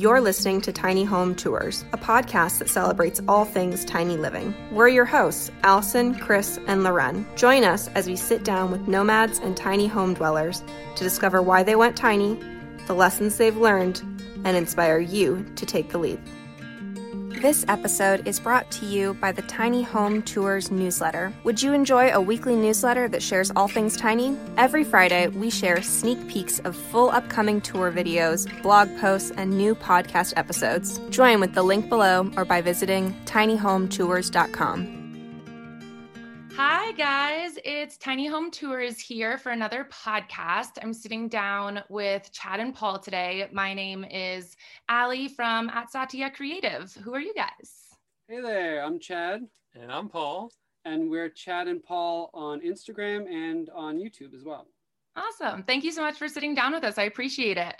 You're listening to Tiny Home Tours, a podcast that celebrates all things tiny living. We're your hosts, Allison, Chris, and Loren. Join us as we sit down with nomads and tiny home dwellers to discover why they went tiny, the lessons they've learned, and inspire you to take the leap. This episode is brought to you by the Tiny Home Tours newsletter. Would you enjoy a weekly newsletter that shares all things tiny? Every Friday, we share sneak peeks of full upcoming tour videos, blog posts, and new podcast episodes. Join with the link below or by visiting tinyhometours.com. Hi, guys. It's Tiny Home Tours here for another podcast. I'm sitting down with Chad and Paul today. My name is Ali from At Satya Creative. Who are you guys? Hey there, I'm Chad. And I'm Paul. And we're Chad and Paul on Instagram and on YouTube as well. Awesome. Thank you so much for sitting down with us. I appreciate it.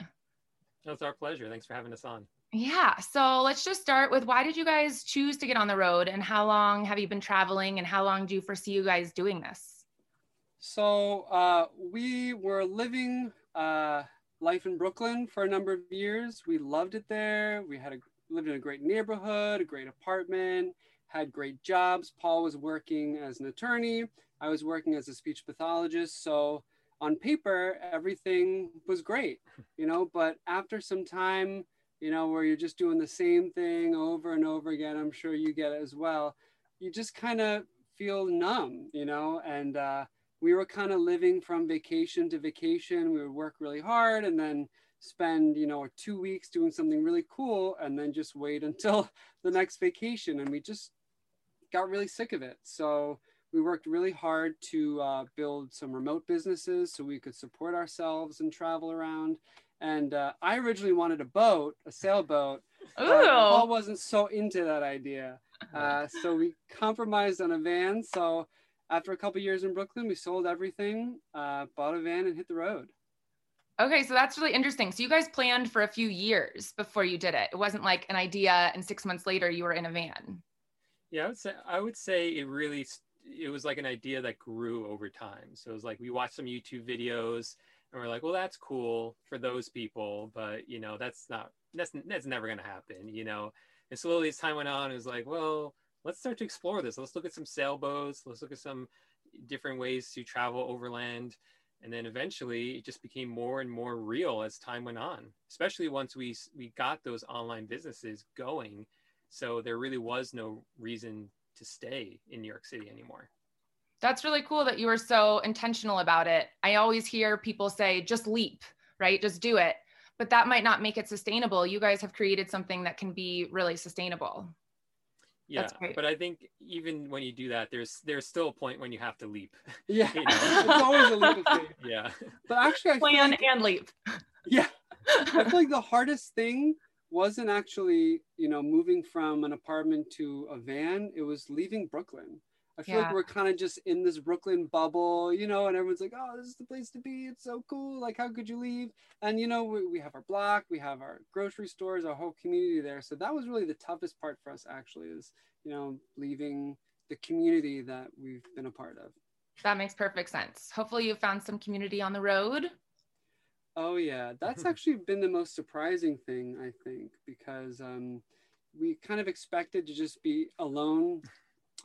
It's our pleasure. Thanks for having us on. Yeah. So let's just start with why did you guys choose to get on the road and how long have you been traveling and how long do you foresee you guys doing this? So uh, we were living uh, life in Brooklyn for a number of years. We loved it there. We had a, lived in a great neighborhood, a great apartment, had great jobs. Paul was working as an attorney. I was working as a speech pathologist. So on paper, everything was great, you know, but after some time, you know, where you're just doing the same thing over and over again. I'm sure you get it as well. You just kind of feel numb, you know, and uh, we were kind of living from vacation to vacation. We would work really hard and then spend, you know, two weeks doing something really cool and then just wait until the next vacation. And we just got really sick of it. So we worked really hard to uh, build some remote businesses so we could support ourselves and travel around. And uh, I originally wanted a boat, a sailboat. Ooh. Paul wasn't so into that idea. Uh, so we compromised on a van. So after a couple years in Brooklyn, we sold everything, uh, bought a van, and hit the road. Okay, so that's really interesting. So you guys planned for a few years before you did it. It wasn't like an idea, and six months later you were in a van. Yeah, I would say I would say it really it was like an idea that grew over time. So it was like we watched some YouTube videos and we're like, well, that's cool for those people, but you know, that's not that's that's never gonna happen, you know. And slowly as time went on, it was like, well, let's start to explore this. Let's look at some sailboats. Let's look at some different ways to travel overland. And then eventually, it just became more and more real as time went on. Especially once we we got those online businesses going, so there really was no reason to stay in New York City anymore. That's really cool that you were so intentional about it. I always hear people say, just leap, right? Just do it. But that might not make it sustainable. You guys have created something that can be really sustainable. Yeah, but I think even when you do that, there's there's still a point when you have to leap. Yeah, you know? it's always a leap. Yeah, but actually, I plan like, and leap. Yeah, I feel like the hardest thing wasn't actually you know moving from an apartment to a van. It was leaving Brooklyn. I feel Yeah. like we're kind of just in this Brooklyn bubble, you know, and everyone's like, oh, this is the place to be. It's so cool. Like, how could you leave? And, you know, we, we have our block, we have our grocery stores, our whole community there. So that was really the toughest part for us, actually, is, you know, leaving the community that we've been a part of. That makes perfect sense. Hopefully, you found some community on the road. Oh yeah, that's actually been the most surprising thing I think because um, we kind of expected to just be alone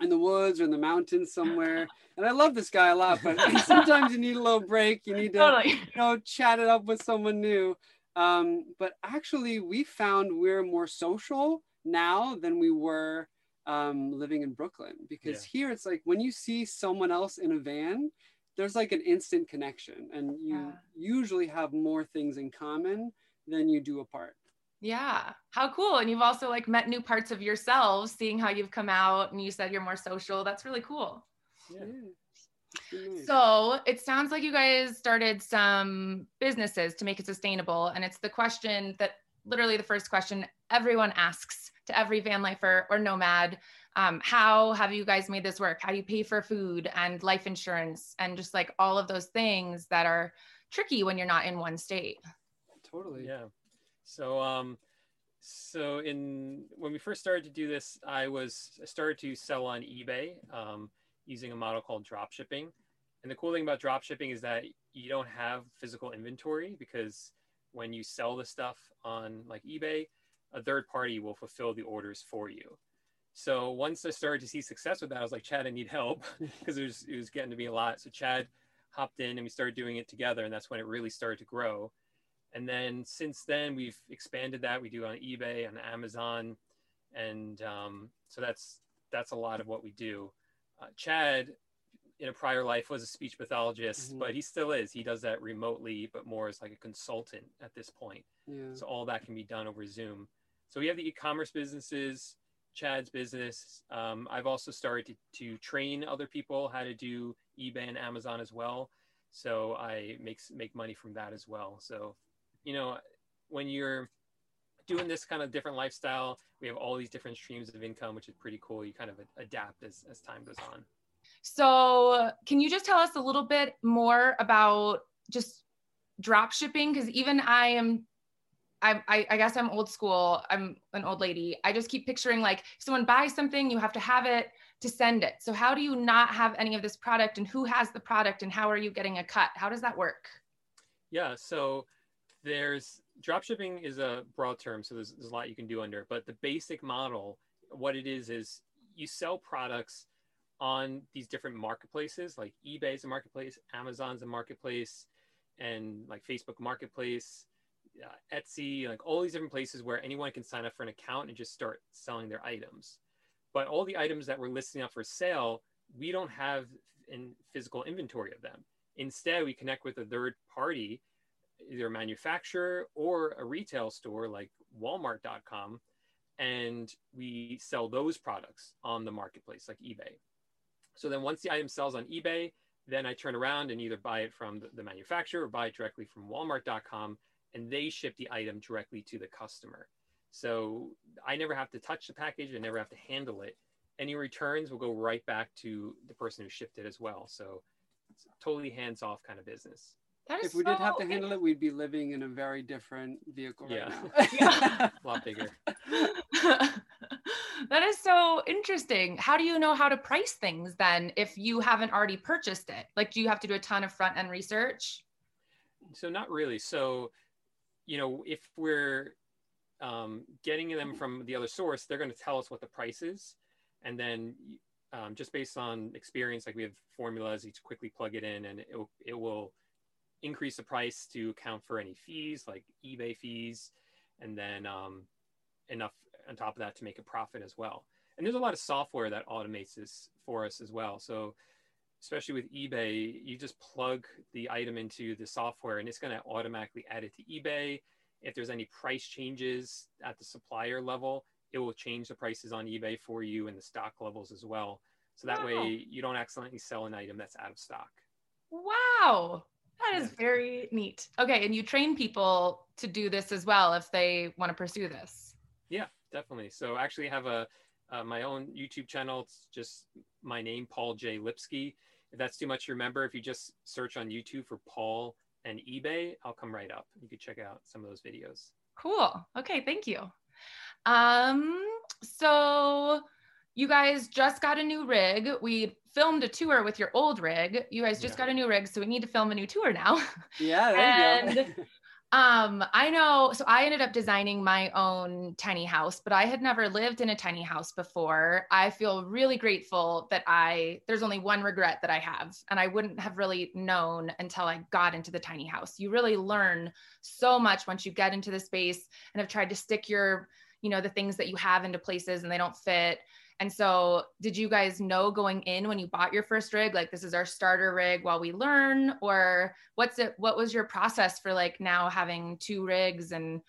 in the woods or in the mountains somewhere. And I love this guy a lot, but sometimes you need a little break. You need to Totally. you know chat it up with someone new. Um, but actually, we found we're more social now than we were um, living in Brooklyn because here it's like when you see someone else in a van, there's like an instant connection, and you Yeah. usually have more things in common than you do apart. Yeah. How cool. And you've also like met new parts of yourselves, seeing how you've come out and you said you're more social. That's really cool. Yeah. It's been nice. So it sounds like you guys started some businesses to make it sustainable. And it's the question that literally the first question everyone asks to every van lifer or nomad. Um, how have you guys made this work? How do you pay for food and life insurance and just like all of those things that are tricky when you're not in one state? totally. Yeah. So um so in when we first started to do this, I was I started to sell on eBay um, using a model called drop shipping. And the cool thing about drop shipping is that you don't have physical inventory because when you sell the stuff on like eBay, a third party will fulfill the orders for you. So once I started to see success with that, I was like, Chad, I need help because it was, it was getting to be a lot. So Chad hopped in and we started doing it together. And that's when it really started to grow. And then since then, we've expanded that. We do on eBay, on Amazon. And um, so that's, that's a lot of what we do. Uh, Chad, in a prior life, was a speech pathologist, mm-hmm. but he still is. He does that remotely, but more as like a consultant at this point. Yeah. So all that can be done over Zoom. So we have the e-commerce businesses Chad's business. Um, I've also started to, to train other people how to do eBay and Amazon as well. So I make make money from that as well. So, you know, when you're doing this kind of different lifestyle, we have all these different streams of income, which is pretty cool. You kind of adapt as, as time goes on. So, can you just tell us a little bit more about just drop shipping? Because even I am I, I, guess I'm old school. I'm an old lady. I just keep picturing like someone buys something, you have to have it to send it. So how do you not have any of this product and who has the product and how are you getting a cut? How does that work? Yeah, so there's dropshipping is a broad term, so there's, there's a lot you can do under, but the basic model, what it is, is you sell products on these different marketplaces, like eBay's a marketplace, Amazon's a marketplace, and like Facebook Marketplace uh, Etsy, like all these different places where anyone can sign up for an account and just start selling their items. But all the items that we're listing up for sale, we don't have in physical inventory of them. Instead, we connect with a third party, either a manufacturer or a retail store like Walmart.com, and we sell those products on the marketplace like eBay. So then once the item sells on eBay, then I turn around and either buy it from the, manufacturer or buy it directly from Walmart.com and they ship the item directly to the customer. So I never have to touch the package. I never have to handle it. Any returns will go right back to the person who shipped it as well. So it's totally hands off kind of business. If we so did have to handle it, we'd be living in a very different vehicle right yeah. now. a lot bigger. that is so interesting. How do you know how to price things then if you haven't already purchased it? Like, do you have to do a ton of front end research? So, not really. So, you know, if we're um, getting them from the other source, they're going to tell us what the price is. And then um, just based on experience, like we have formulas, you quickly plug it in and it, it will increase the price to account for any fees like eBay fees. And then um, enough on top of that to make a profit as well. And there's a lot of software that automates this for us as well. So especially with eBay, you just plug the item into the software and it's going to automatically add it to eBay. If there's any price changes at the supplier level, it will change the prices on eBay for you and the stock levels as well. So that wow. way you don't accidentally sell an item that's out of stock. Wow. That is very neat. Okay. And you train people to do this as well if they want to pursue this. Yeah, definitely. So I actually have a, uh, my own YouTube channel. It's just my name, Paul J. Lipsky. If that's too much to remember, if you just search on YouTube for Paul and eBay, I'll come right up. You could check out some of those videos. Cool. Okay, thank you. Um, so you guys just got a new rig. We filmed a tour with your old rig. You guys just yeah. got a new rig, so we need to film a new tour now. Yeah, and Um, I know. So I ended up designing my own tiny house, but I had never lived in a tiny house before. I feel really grateful that I, there's only one regret that I have, and I wouldn't have really known until I got into the tiny house. You really learn so much once you get into the space and have tried to stick your, you know, the things that you have into places and they don't fit. And so, did you guys know going in when you bought your first rig, like this is our starter rig while we learn, or what's it? What was your process for like now having two rigs, and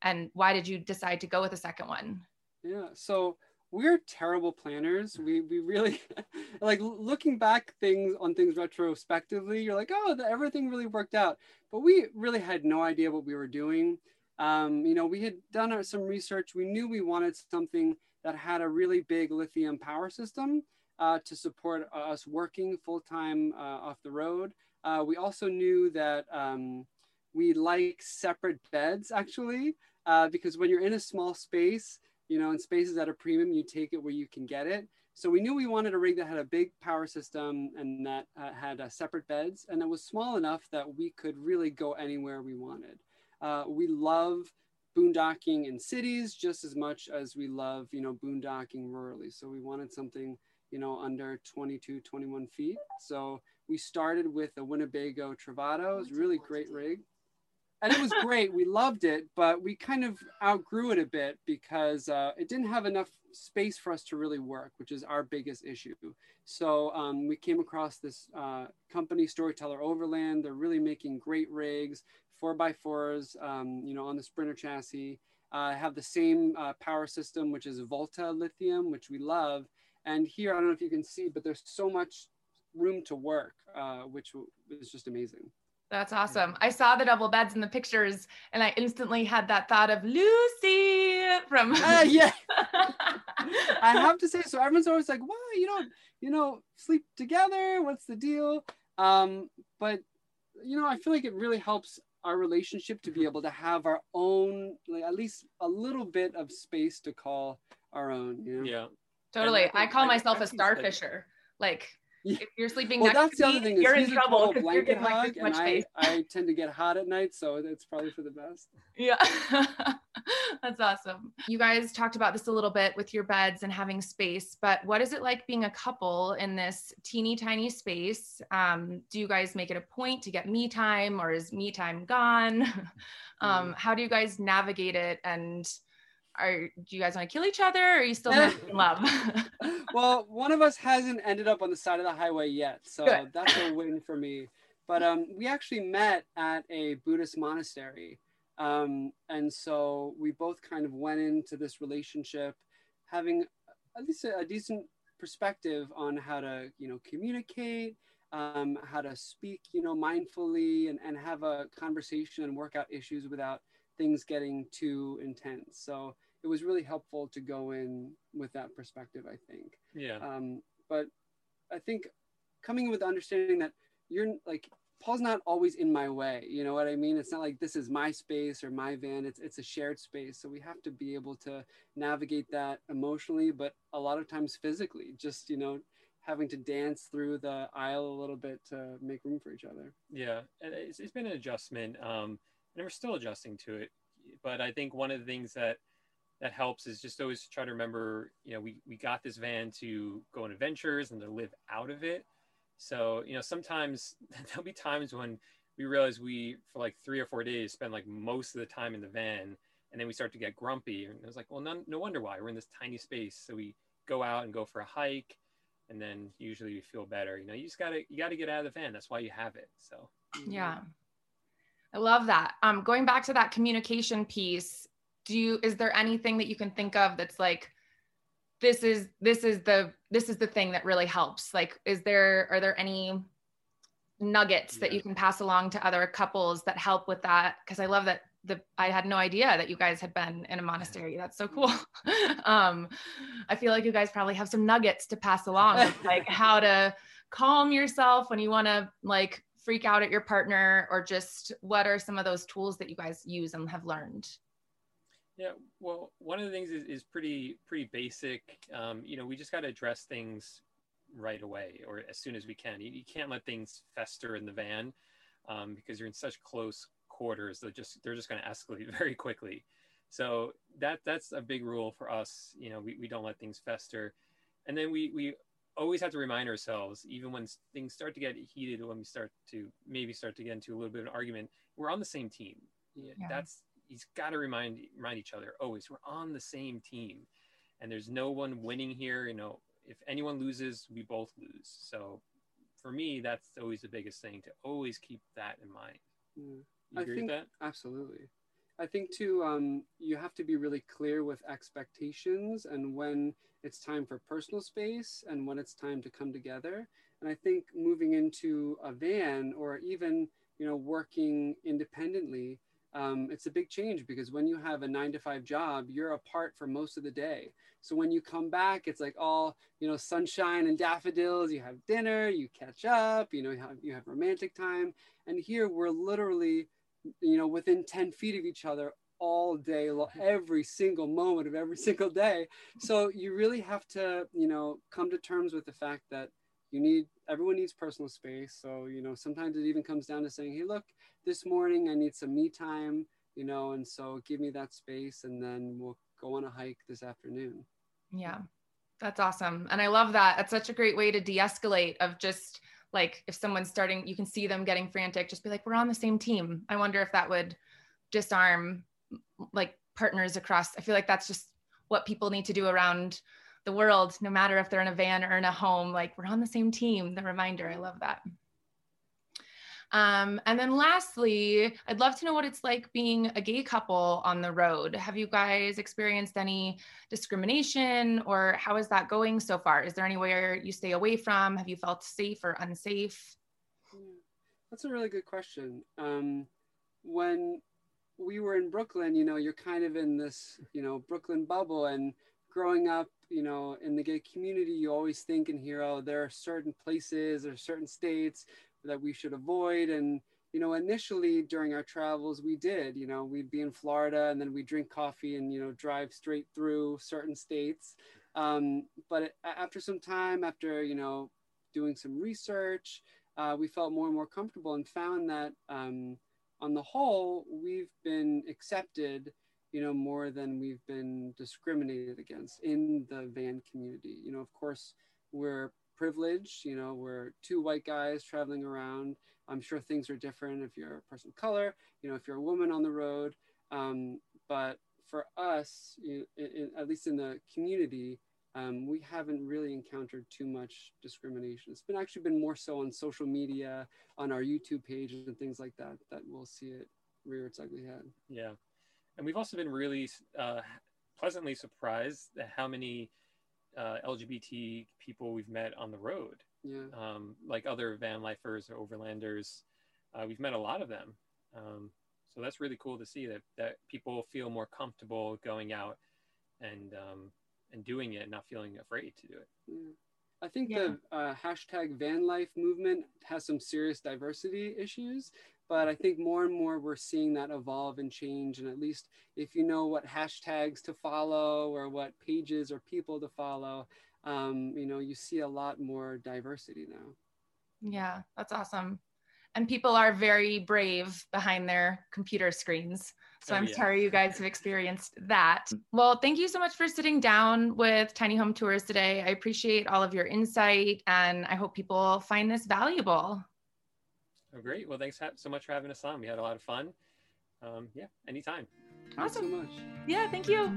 and why did you decide to go with a second one? Yeah, so we're terrible planners. We we really like looking back things on things retrospectively. You're like, oh, the, everything really worked out, but we really had no idea what we were doing. Um, you know, we had done some research. We knew we wanted something that had a really big lithium power system uh, to support us working full time uh, off the road. Uh, we also knew that um, we like separate beds actually, uh, because when you're in a small space, you know, in spaces at a premium, you take it where you can get it. So we knew we wanted a rig that had a big power system and that uh, had uh, separate beds and that was small enough that we could really go anywhere we wanted. We love boondocking in cities just as much as we love, you know, boondocking rurally. So we wanted something, you know, under 22, 21 feet. So we started with a Winnebago Travato. It was really great rig. And it was great. We loved it, but we kind of outgrew it a bit because uh, it didn't have enough space for us to really work, which is our biggest issue. So um, we came across this uh, company, Storyteller Overland. They're really making great rigs, four by fours, um, you know, on the Sprinter chassis. Uh, have the same uh, power system, which is Volta lithium, which we love. And here, I don't know if you can see, but there's so much room to work, uh, which is just amazing. That's awesome. I saw the double beds in the pictures and I instantly had that thought of Lucy from uh, yeah. I have to say, so everyone's always like, why you don't, you know, sleep together? What's the deal? Um, but you know, I feel like it really helps our relationship to be mm-hmm. able to have our own, like at least a little bit of space to call our own. You know? Yeah. Totally. I, I call myself a starfisher. Like if you're sleeping well, next to me, you're in trouble because you're getting like this much I. I tend to get hot at night, so it's probably for the best. Yeah, that's awesome. You guys talked about this a little bit with your beds and having space, but what is it like being a couple in this teeny tiny space? Um, do you guys make it a point to get me time, or is me time gone? um, mm. How do you guys navigate it and are do you guys want to kill each other or are you still in love well one of us hasn't ended up on the side of the highway yet so Good. that's a win for me but um, we actually met at a buddhist monastery um, and so we both kind of went into this relationship having at least a, a decent perspective on how to you know communicate um, how to speak you know mindfully and, and have a conversation and work out issues without things getting too intense. So it was really helpful to go in with that perspective, I think. Yeah. Um, but I think coming in with the understanding that you're like Paul's not always in my way. You know what I mean? It's not like this is my space or my van. It's it's a shared space. So we have to be able to navigate that emotionally, but a lot of times physically. Just you know, having to dance through the aisle a little bit to make room for each other. Yeah, And it's, it's been an adjustment. Um, and we're still adjusting to it. But I think one of the things that that helps is just always try to remember, you know, we, we got this van to go on adventures and to live out of it. So, you know, sometimes there'll be times when we realize we, for like three or four days, spend like most of the time in the van. And then we start to get grumpy. And it was like, well, none, no wonder why. We're in this tiny space. So we go out and go for a hike. And then usually we feel better. You know, you just got to, you got to get out of the van. That's why you have it. So, yeah. I love that. Um, going back to that communication piece, do you is there anything that you can think of that's like this is this is the this is the thing that really helps? Like, is there are there any nuggets yeah. that you can pass along to other couples that help with that? Because I love that the I had no idea that you guys had been in a monastery. That's so cool. um, I feel like you guys probably have some nuggets to pass along, like how to calm yourself when you want to like freak out at your partner or just what are some of those tools that you guys use and have learned? Yeah well one of the things is, is pretty pretty basic. Um, you know we just got to address things right away or as soon as we can. You, you can't let things fester in the van um, because you're in such close quarters they're just they're just going to escalate very quickly. So that that's a big rule for us. You know we, we don't let things fester. And then we we always have to remind ourselves, even when things start to get heated, when we start to maybe start to get into a little bit of an argument, we're on the same team. Yeah. That's he's got to remind remind each other always we're on the same team, and there's no one winning here. You know, if anyone loses, we both lose. So for me, that's always the biggest thing to always keep that in mind. Mm. I think, Absolutely. I think too, um, you have to be really clear with expectations and when it's time for personal space and when it's time to come together. And I think moving into a van or even, you know, working independently, um, it's a big change because when you have a nine to five job, you're apart for most of the day. So when you come back, it's like all you know, sunshine and daffodils. You have dinner, you catch up, you know, you have, you have romantic time. And here we're literally, you know, within ten feet of each other all day mm-hmm. every single moment of every single day so you really have to you know come to terms with the fact that you need everyone needs personal space so you know sometimes it even comes down to saying hey look this morning i need some me time you know, and so give me that space and then we'll go on a hike this afternoon. Yeah. That's awesome. And I love that. It's such a great way to de-escalate of just like if someone's starting, you can see them getting frantic, just be like, we're on the same team. I wonder if that would disarm like partners across. I feel like that's just what people need to do around the world, no matter if they're in a van or in a home, like we're on the same team. The reminder, I love that. Um, and then lastly, I'd love to know what it's like being a gay couple on the road. Have you guys experienced any discrimination or how is that going so far? Is there anywhere you stay away from? Have you felt safe or unsafe? That's a really good question. Um, when we were in Brooklyn, you know, you're kind of in this, you know, Brooklyn bubble and growing up, you know, in the gay community, you always think and hear, oh, there are certain places or certain states that we should avoid. And, you know, initially during our travels, we did, you know, we'd be in Florida and then we'd drink coffee and, you know, drive straight through certain states. Um, but after some time, after, you know, doing some research, uh, we felt more and more comfortable and found that um, on the whole, we've been accepted, you know, more than we've been discriminated against in the van community. You know, of course, we're privilege. You know, we're two white guys traveling around. I'm sure things are different if you're a person of color, you know, if you're a woman on the road. Um, but for us, you in, at least in the community, um, we haven't really encountered too much discrimination. It's been actually been more so on social media, on our YouTube page, and things like that that we'll see it rear its ugly head. Yeah, and we've also been really uh, pleasantly surprised at how many uh, LGBT people we've met on the road. Yeah. Um, like other van lifers or overlanders, uh, we've met a lot of them. Um, so that's really cool to see that that people feel more comfortable going out and um, and doing it, and not feeling afraid to do it. Yeah. I think yeah. the uh, hashtag van life movement has some serious diversity issues, but I think more and more we're seeing that evolve and change. And at least if you know what hashtags to follow or what pages or people to follow, um, you know, you see a lot more diversity now. Yeah, that's awesome. And people are very brave behind their computer screens. So oh, I'm yeah. sorry you guys have experienced that. Well, thank you so much for sitting down with Tiny Home Tours today. I appreciate all of your insight and I hope people find this valuable. Oh, great. Well, thanks so much for having us on. We had a lot of fun. Um, yeah, anytime. Awesome. so much. Yeah, thank you.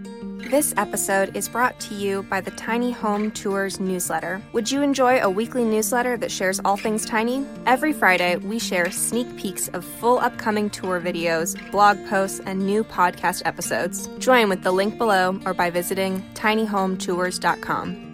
This episode is brought to you by the Tiny Home Tours newsletter. Would you enjoy a weekly newsletter that shares all things tiny? Every Friday, we share sneak peeks of full upcoming tour videos, blog posts, and new podcast episodes. Join with the link below or by visiting tinyhometours.com.